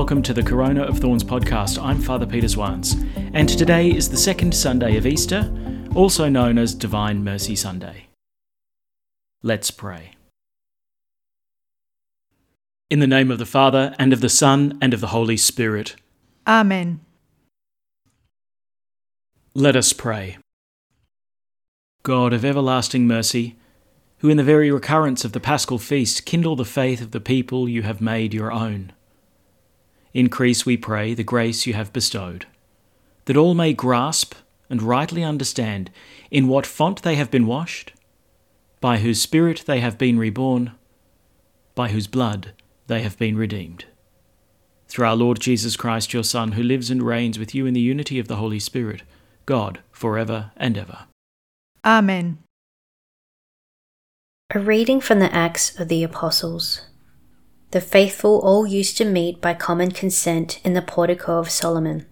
welcome to the Corona of Thorns podcast. I'm Father Peter Swans, and today is the second Sunday of Easter, also known as Divine Mercy Sunday. Let's pray. In the name of the Father, and of the Son, and of the Holy Spirit. Amen. Let us pray. God of everlasting mercy, who in the very recurrence of the paschal feast kindle the faith of the people you have made your own. Increase, we pray, the grace you have bestowed, that all may grasp and rightly understand in what font they have been washed, by whose Spirit they have been reborn, by whose blood they have been redeemed. Through our Lord Jesus Christ, your Son, who lives and reigns with you in the unity of the Holy Spirit, God, for ever and ever. Amen. A reading from the Acts of the Apostles. The faithful all used to meet by common consent in the portico of Solomon.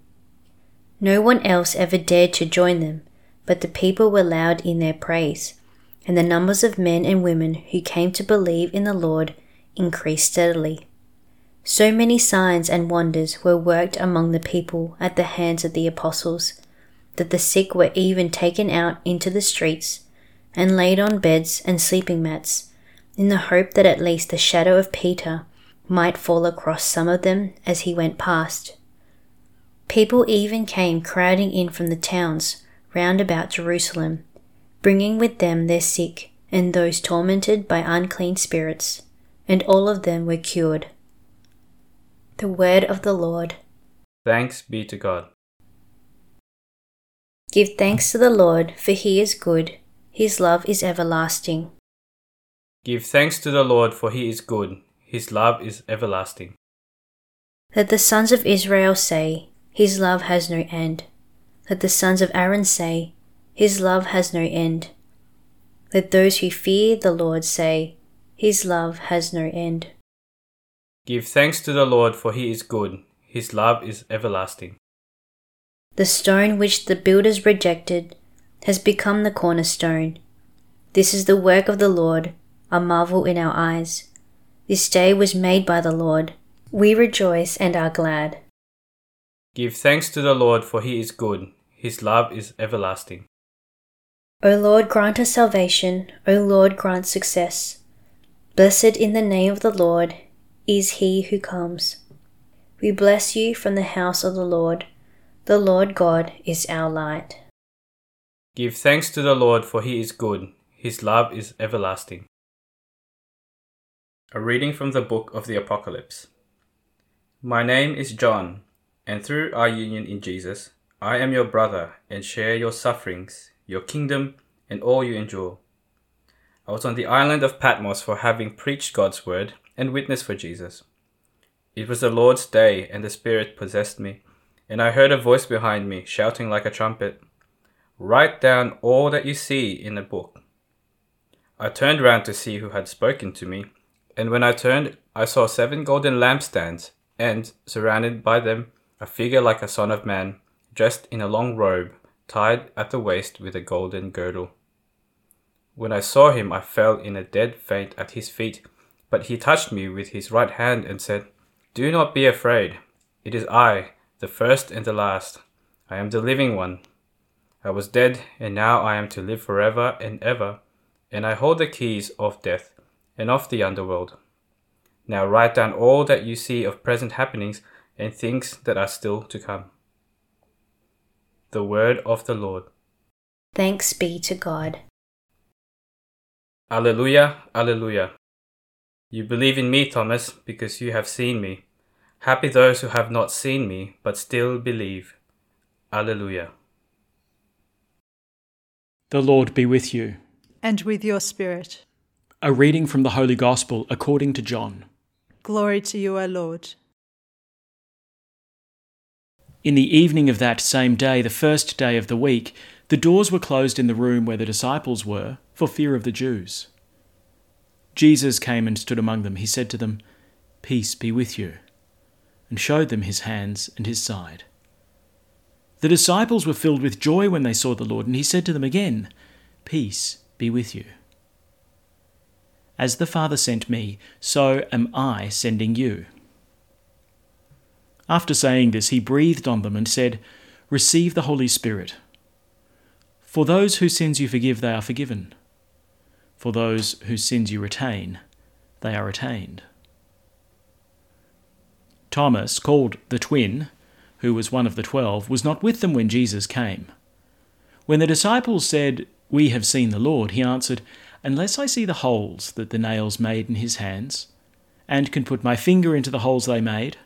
No one else ever dared to join them, but the people were loud in their praise, and the numbers of men and women who came to believe in the Lord increased steadily. So many signs and wonders were worked among the people at the hands of the apostles that the sick were even taken out into the streets and laid on beds and sleeping mats, in the hope that at least the shadow of Peter might fall across some of them as he went past. People even came crowding in from the towns round about Jerusalem, bringing with them their sick and those tormented by unclean spirits, and all of them were cured. The word of the Lord. Thanks be to God. Give thanks to the Lord, for he is good his love is everlasting. Give thanks to the Lord, for he is good. His love is everlasting. Let the sons of Israel say, His love has no end. Let the sons of Aaron say, His love has no end. Let those who fear the Lord say, His love has no end. Give thanks to the Lord, for he is good. His love is everlasting. The stone which the builders rejected has become the cornerstone. This is the work of the Lord, a marvel in our eyes. This day was made by the Lord. We rejoice and are glad. Give thanks to the Lord, for he is good. His love is everlasting. O Lord, grant us salvation. O Lord, grant success. Blessed in the name of the Lord is he who comes. We bless you from the house of the Lord. The Lord God is our light. Give thanks to the Lord, for he is good. His love is everlasting. A reading from the book of the Apocalypse. My name is John, and through our union in Jesus, I am your brother and share your sufferings, your kingdom, and all you endure. I was on the island of Patmos for having preached God's word and witnessed for Jesus. It was the Lord's day, and the Spirit possessed me, and I heard a voice behind me shouting like a trumpet. Write down all that you see in the book. I turned round to see who had spoken to me, and when I turned, I saw seven golden lampstands, and, surrounded by them, a figure like a son of man, dressed in a long robe, tied at the waist with a golden girdle. When I saw him, I fell in a dead faint at his feet, but he touched me with his right hand and said, Do not be afraid. It is I, the first and the last. I am the living one. I was dead, and now I am to live forever and ever, and I hold the keys of death and of the underworld. Now write down all that you see of present happenings and things that are still to come. The word of the Lord. Thanks be to God. Alleluia, Alleluia. You believe in me, Thomas, because you have seen me. Happy those who have not seen me, but still believe. Alleluia. The Lord be with you. And with your spirit. A reading from the Holy Gospel according to John. Glory to you, O Lord. In the evening of that same day, the first day of the week, the doors were closed in the room where the disciples were, for fear of the Jews. Jesus came and stood among them. He said to them, Peace be with you, and showed them his hands and his side. The disciples were filled with joy when they saw the Lord, and he said to them again, Peace be with you. As the Father sent me, so am I sending you. After saying this, he breathed on them and said, Receive the Holy Spirit. For those whose sins you forgive, they are forgiven. For those whose sins you retain, they are retained. Thomas, called the twin, who was one of the twelve, was not with them when Jesus came. When the disciples said, We have seen the Lord, he answered, Unless I see the holes that the nails made in his hands, and can put my finger into the holes they made,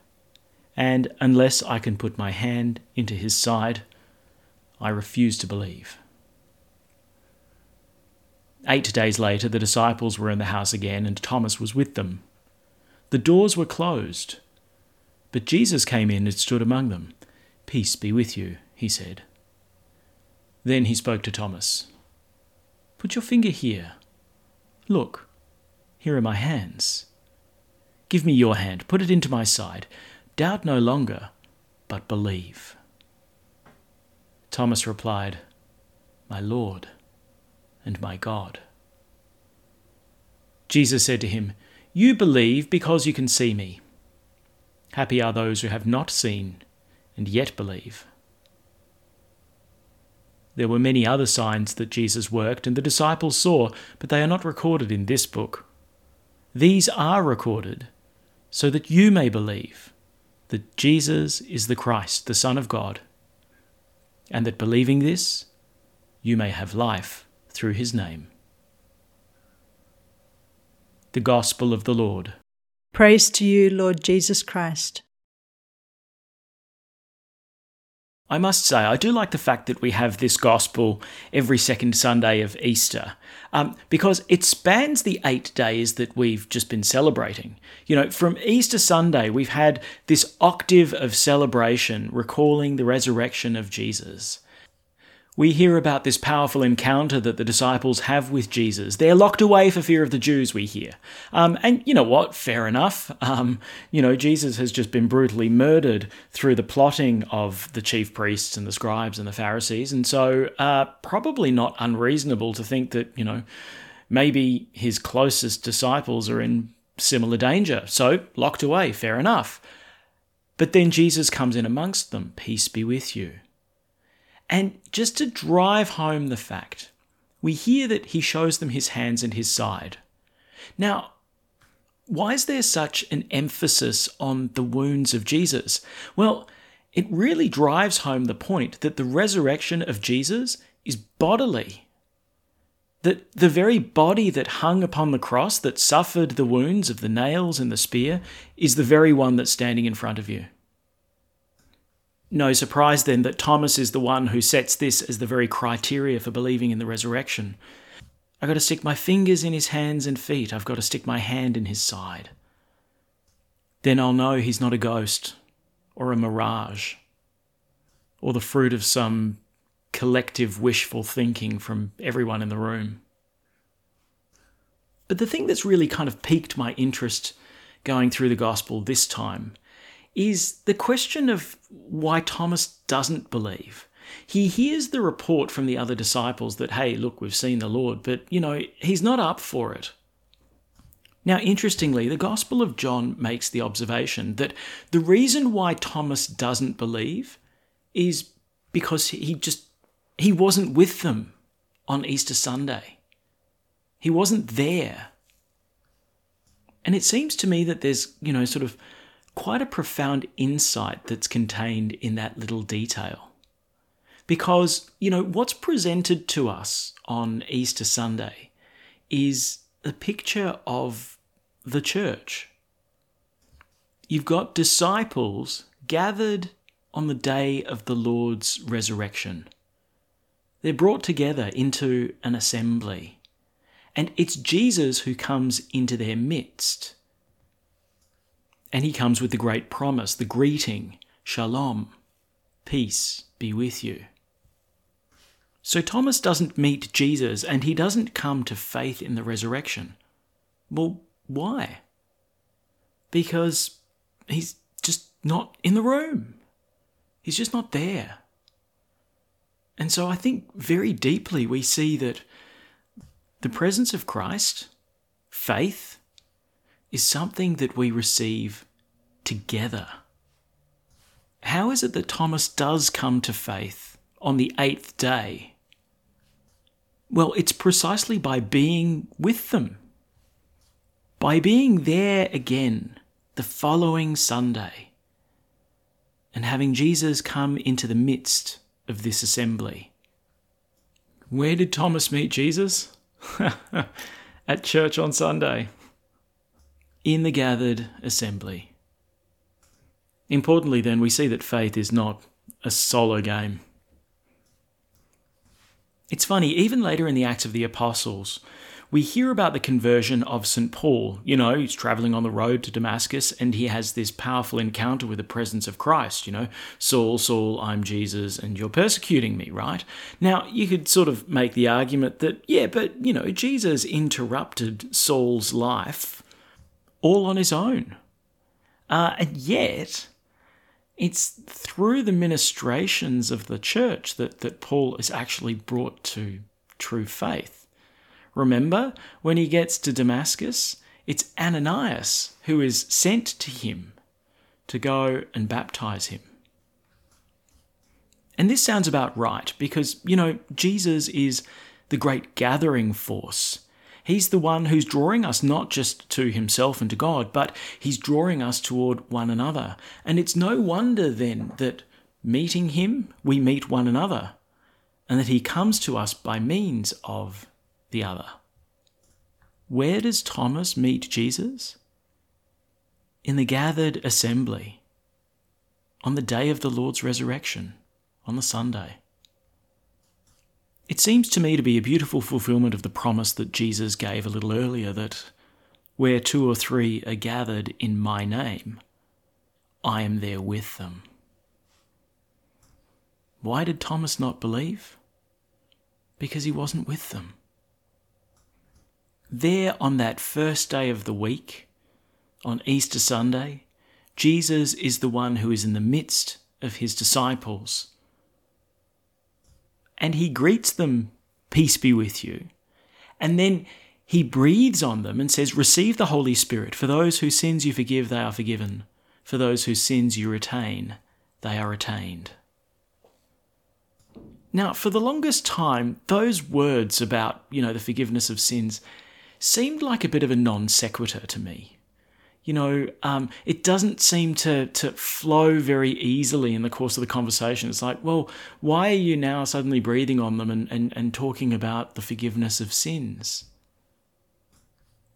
and unless I can put my hand into his side, I refuse to believe. Eight days later, the disciples were in the house again, and Thomas was with them. The doors were closed, but Jesus came in and stood among them. Peace be with you, he said. Then he spoke to Thomas. Put your finger here. Look, here are my hands. Give me your hand, put it into my side. Doubt no longer, but believe. Thomas replied, My Lord and my God. Jesus said to him, You believe because you can see me. Happy are those who have not seen and yet believe. There were many other signs that Jesus worked and the disciples saw, but they are not recorded in this book. These are recorded so that you may believe that Jesus is the Christ, the Son of God, and that believing this, you may have life through his name. The Gospel of the Lord. Praise to you, Lord Jesus Christ. I must say, I do like the fact that we have this gospel every second Sunday of Easter um, because it spans the eight days that we've just been celebrating. You know, from Easter Sunday, we've had this octave of celebration recalling the resurrection of Jesus. We hear about this powerful encounter that the disciples have with Jesus. They're locked away for fear of the Jews, we hear. Um, and you know what? Fair enough. Um, you know, Jesus has just been brutally murdered through the plotting of the chief priests and the scribes and the Pharisees. And so, uh, probably not unreasonable to think that, you know, maybe his closest disciples are in similar danger. So, locked away, fair enough. But then Jesus comes in amongst them. Peace be with you. And just to drive home the fact, we hear that he shows them his hands and his side. Now, why is there such an emphasis on the wounds of Jesus? Well, it really drives home the point that the resurrection of Jesus is bodily. That the very body that hung upon the cross, that suffered the wounds of the nails and the spear, is the very one that's standing in front of you. No surprise then that Thomas is the one who sets this as the very criteria for believing in the resurrection. I've got to stick my fingers in his hands and feet. I've got to stick my hand in his side. Then I'll know he's not a ghost or a mirage or the fruit of some collective wishful thinking from everyone in the room. But the thing that's really kind of piqued my interest going through the gospel this time is the question of why Thomas doesn't believe. He hears the report from the other disciples that, hey, look, we've seen the Lord, but, you know, he's not up for it. Now, interestingly, the Gospel of John makes the observation that the reason why Thomas doesn't believe is because he just he wasn't with them on Easter Sunday. He wasn't there. And it seems to me that there's, you know, sort of quite a profound insight that's contained in that little detail. Because, you know, what's presented to us on Easter Sunday is a picture of the church. You've got disciples gathered on the day of the Lord's resurrection. They're brought together into an assembly, and it's Jesus who comes into their midst and he comes with the great promise, the greeting, Shalom, peace be with you. So Thomas doesn't meet Jesus and he doesn't come to faith in the resurrection. Well, why? Because he's just not in the room. He's just not there. And so I think very deeply we see that the presence of Christ, faith, is something that we receive together. how is it that Thomas does come to faith on the eighth day? Well, it's precisely by being with them, by being there again the following Sunday, and having Jesus come into the midst of this assembly. Where did Thomas meet Jesus? At church on Sunday, in the gathered assembly. Importantly, then, we see that faith is not a solo game. It's funny, even later in the Acts of the Apostles, we hear about the conversion of St. Paul. You know, he's traveling on the road to Damascus and he has this powerful encounter with the presence of Christ. You know, Saul, Saul, I'm Jesus and you're persecuting me, right? Now, you could sort of make the argument that, yeah, but, you know, Jesus interrupted Saul's life all on his own. Uh, and yet, it's through the ministrations of the church that, that Paul is actually brought to true faith. Remember, when he gets to Damascus, it's Ananias who is sent to him to go and baptize him. And this sounds about right because, you know, Jesus is the great gathering force. He's the one who's drawing us not just to himself and to God, but he's drawing us toward one another. And it's no wonder then that meeting him, we meet one another, and that he comes to us by means of the other. Where does Thomas meet Jesus? In the gathered assembly, on the day of the Lord's resurrection, on the Sunday. It seems to me to be a beautiful fulfillment of the promise that Jesus gave a little earlier that where two or three are gathered in my name, I am there with them. Why did Thomas not believe? Because he wasn't with them there on that first day of the week, on Easter Sunday, Jesus is the one who is in the midst of his disciples. And he greets them, Peace be with you. And then he breathes on them and says, Receive the Holy Spirit. For those whose sins you forgive, they are forgiven. For those whose sins you retain, they are retained. Now, for the longest time, those words about, you know, the forgiveness of sins, seemed like a bit of a non sequitur to me. You know, um, it doesn't seem to, to flow very easily in the course of the conversation. It's like, well, why are you now suddenly breathing on them and, and, and talking about the forgiveness of sins?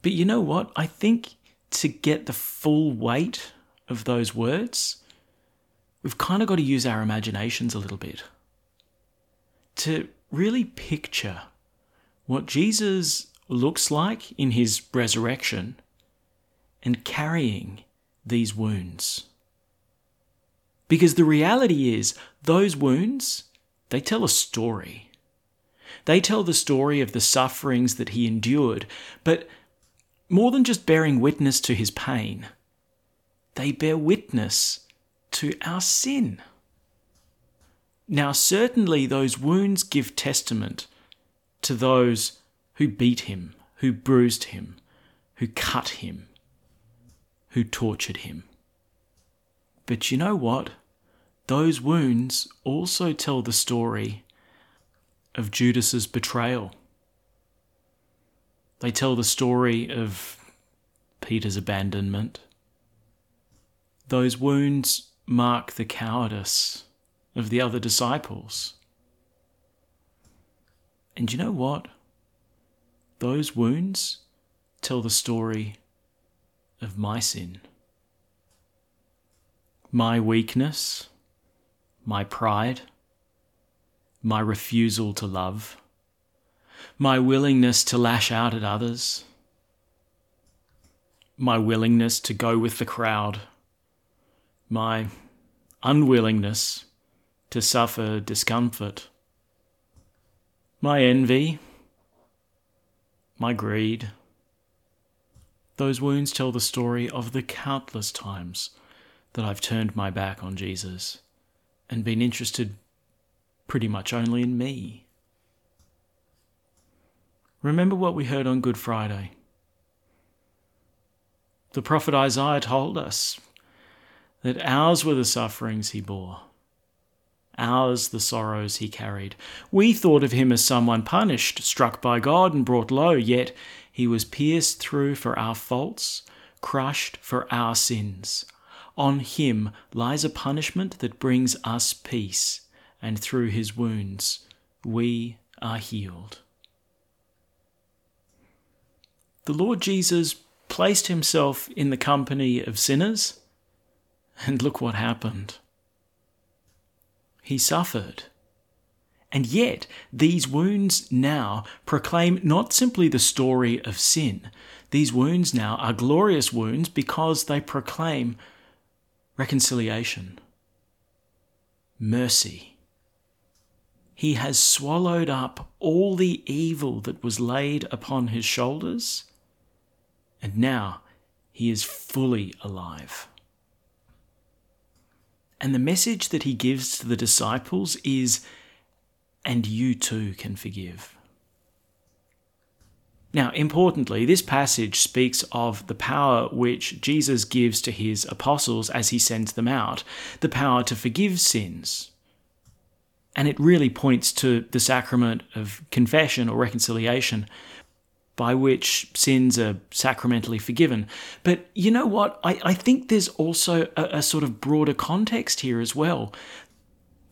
But you know what? I think to get the full weight of those words, we've kind of got to use our imaginations a little bit to really picture what Jesus looks like in his resurrection and carrying these wounds. Because the reality is, those wounds, they tell a story. They tell the story of the sufferings that he endured, but more than just bearing witness to his pain, they bear witness to our sin. Now, certainly, those wounds give testament to those who beat him, who bruised him, who cut him, who tortured him. But you know what? Those wounds also tell the story of Judas's betrayal. They tell the story of Peter's abandonment. Those wounds mark the cowardice of the other disciples. And you know what? Those wounds tell the story of my sin. My weakness, my pride, my refusal to love, my willingness to lash out at others, my willingness to go with the crowd, my unwillingness to suffer discomfort, my envy, my greed. Those wounds tell the story of the countless times that I've turned my back on Jesus and been interested pretty much only in me. Remember what we heard on Good Friday. The prophet Isaiah told us that ours were the sufferings he bore, ours the sorrows he carried. We thought of him as someone punished, struck by God, and brought low, yet he was pierced through for our faults, crushed for our sins. On him lies a punishment that brings us peace, and through his wounds we are healed. The Lord Jesus placed himself in the company of sinners, and look what happened. He suffered. And yet, these wounds now proclaim not simply the story of sin, these wounds now are glorious wounds because they proclaim reconciliation, mercy. He has swallowed up all the evil that was laid upon his shoulders, and now he is fully alive. And the message that he gives to the disciples is, and you too can forgive. Now, importantly, this passage speaks of the power which Jesus gives to his apostles as he sends them out, the power to forgive sins. And it really points to the sacrament of confession or reconciliation, by which sins are sacramentally forgiven. But you know what? I, I think there's also a, a sort of broader context here as well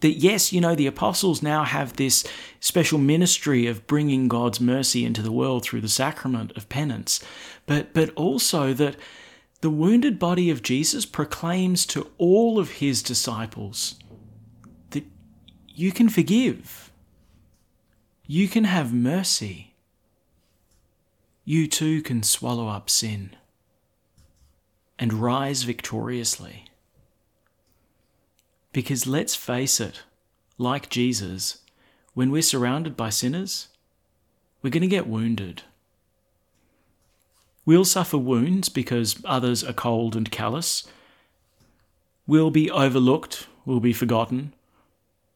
that yes, you know, the apostles now have this special ministry of bringing God's mercy into the world through the sacrament of penance, but, but also that the wounded body of Jesus proclaims to all of his disciples that you can forgive, you can have mercy, you too can swallow up sin and rise victoriously. Because let's face it, like Jesus, when we're surrounded by sinners, we're going to get wounded. We'll suffer wounds because others are cold and callous. We'll be overlooked, we'll be forgotten.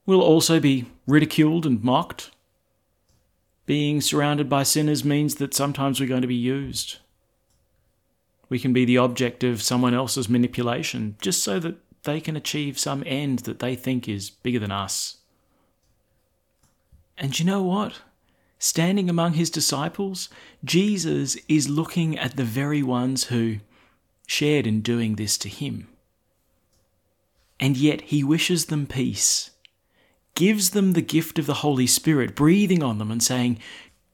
We'll also be ridiculed and mocked. Being surrounded by sinners means that sometimes we're going to be used. We can be the object of someone else's manipulation just so that they can achieve some end that they think is bigger than us. And you know what? Standing among his disciples, Jesus is looking at the very ones who shared in doing this to him. And yet he wishes them peace, gives them the gift of the Holy Spirit, breathing on them and saying,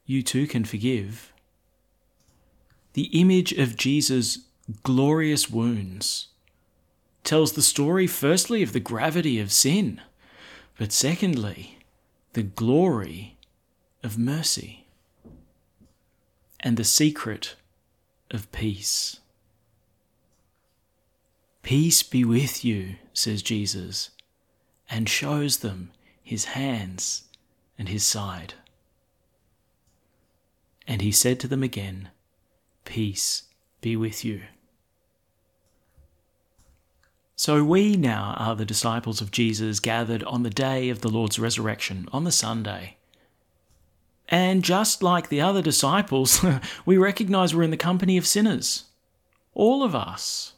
You too can forgive. The image of Jesus' glorious wounds tells the story, firstly, of the gravity of sin, but secondly, the glory of mercy and the secret of peace. Peace be with you, says Jesus, and shows them his hands and his side. And he said to them again, Peace be with you. So we now are the disciples of Jesus gathered on the day of the Lord's resurrection, on the Sunday. And just like the other disciples, we recognize we're in the company of sinners. All of us.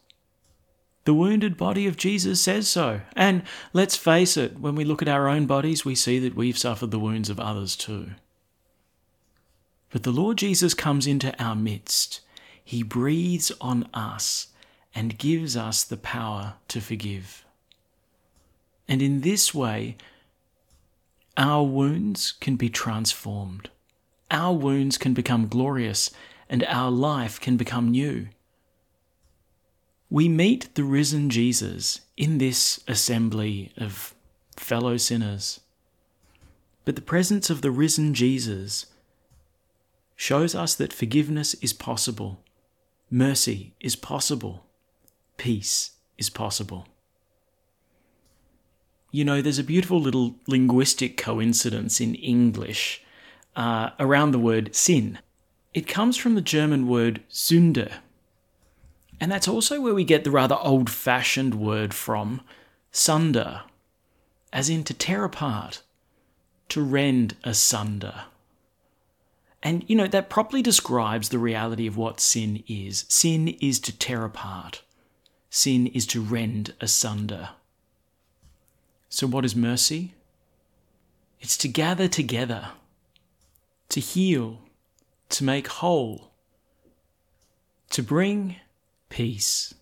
The wounded body of Jesus says so. And let's face it, when we look at our own bodies, we see that we've suffered the wounds of others too. But the Lord Jesus comes into our midst. He breathes on us and gives us the power to forgive. And in this way, our wounds can be transformed. Our wounds can become glorious, and our life can become new. We meet the risen Jesus in this assembly of fellow sinners. But the presence of the risen Jesus shows us that forgiveness is possible, mercy is possible, peace is possible. You know, there's a beautiful little linguistic coincidence in English uh, around the word sin. It comes from the German word Sünde. And that's also where we get the rather old fashioned word from, sunder, as in to tear apart, to rend asunder. And, you know, that properly describes the reality of what sin is. Sin is to tear apart. sin is to rend asunder. So, what is mercy? It's to gather together, to heal, to make whole, to bring peace.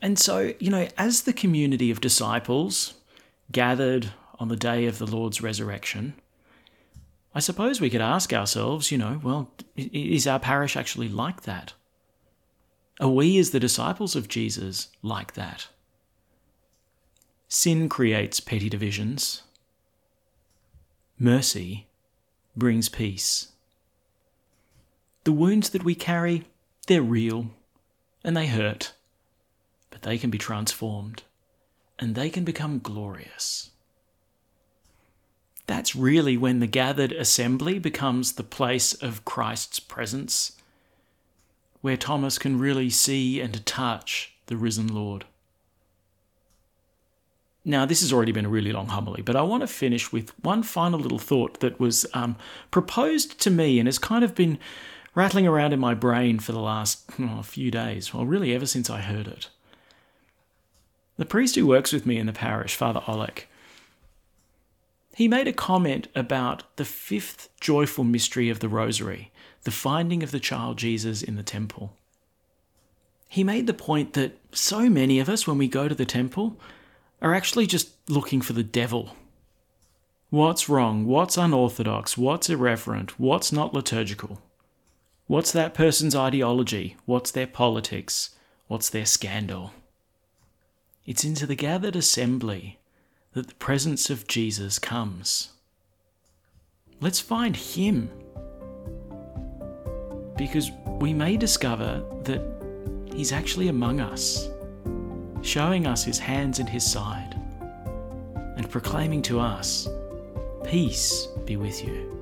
And so, you know, as the community of disciples gathered on the day of the Lord's resurrection, I suppose we could ask ourselves, you know, well, is our parish actually like that? Are we, as the disciples of Jesus, like that? Sin creates petty divisions. Mercy brings peace. The wounds that we carry, they're real and they hurt, but they can be transformed and they can become glorious. That's really when the gathered assembly becomes the place of Christ's presence, where Thomas can really see and touch the risen Lord. Now, this has already been a really long homily, but I want to finish with one final little thought that was um, proposed to me and has kind of been rattling around in my brain for the last oh, few days, well, really ever since I heard it. The priest who works with me in the parish, Father Oleg, he made a comment about the fifth joyful mystery of the Rosary, the finding of the child Jesus in the temple. He made the point that so many of us, when we go to the temple, are actually just looking for the devil. What's wrong? What's unorthodox? What's irreverent? What's not liturgical? What's that person's ideology? What's their politics? What's their scandal? It's into the gathered assembly that the presence of Jesus comes. Let's find Him. Because we may discover that He's actually among us, showing us His hands and His side, and proclaiming to us, Peace be with you.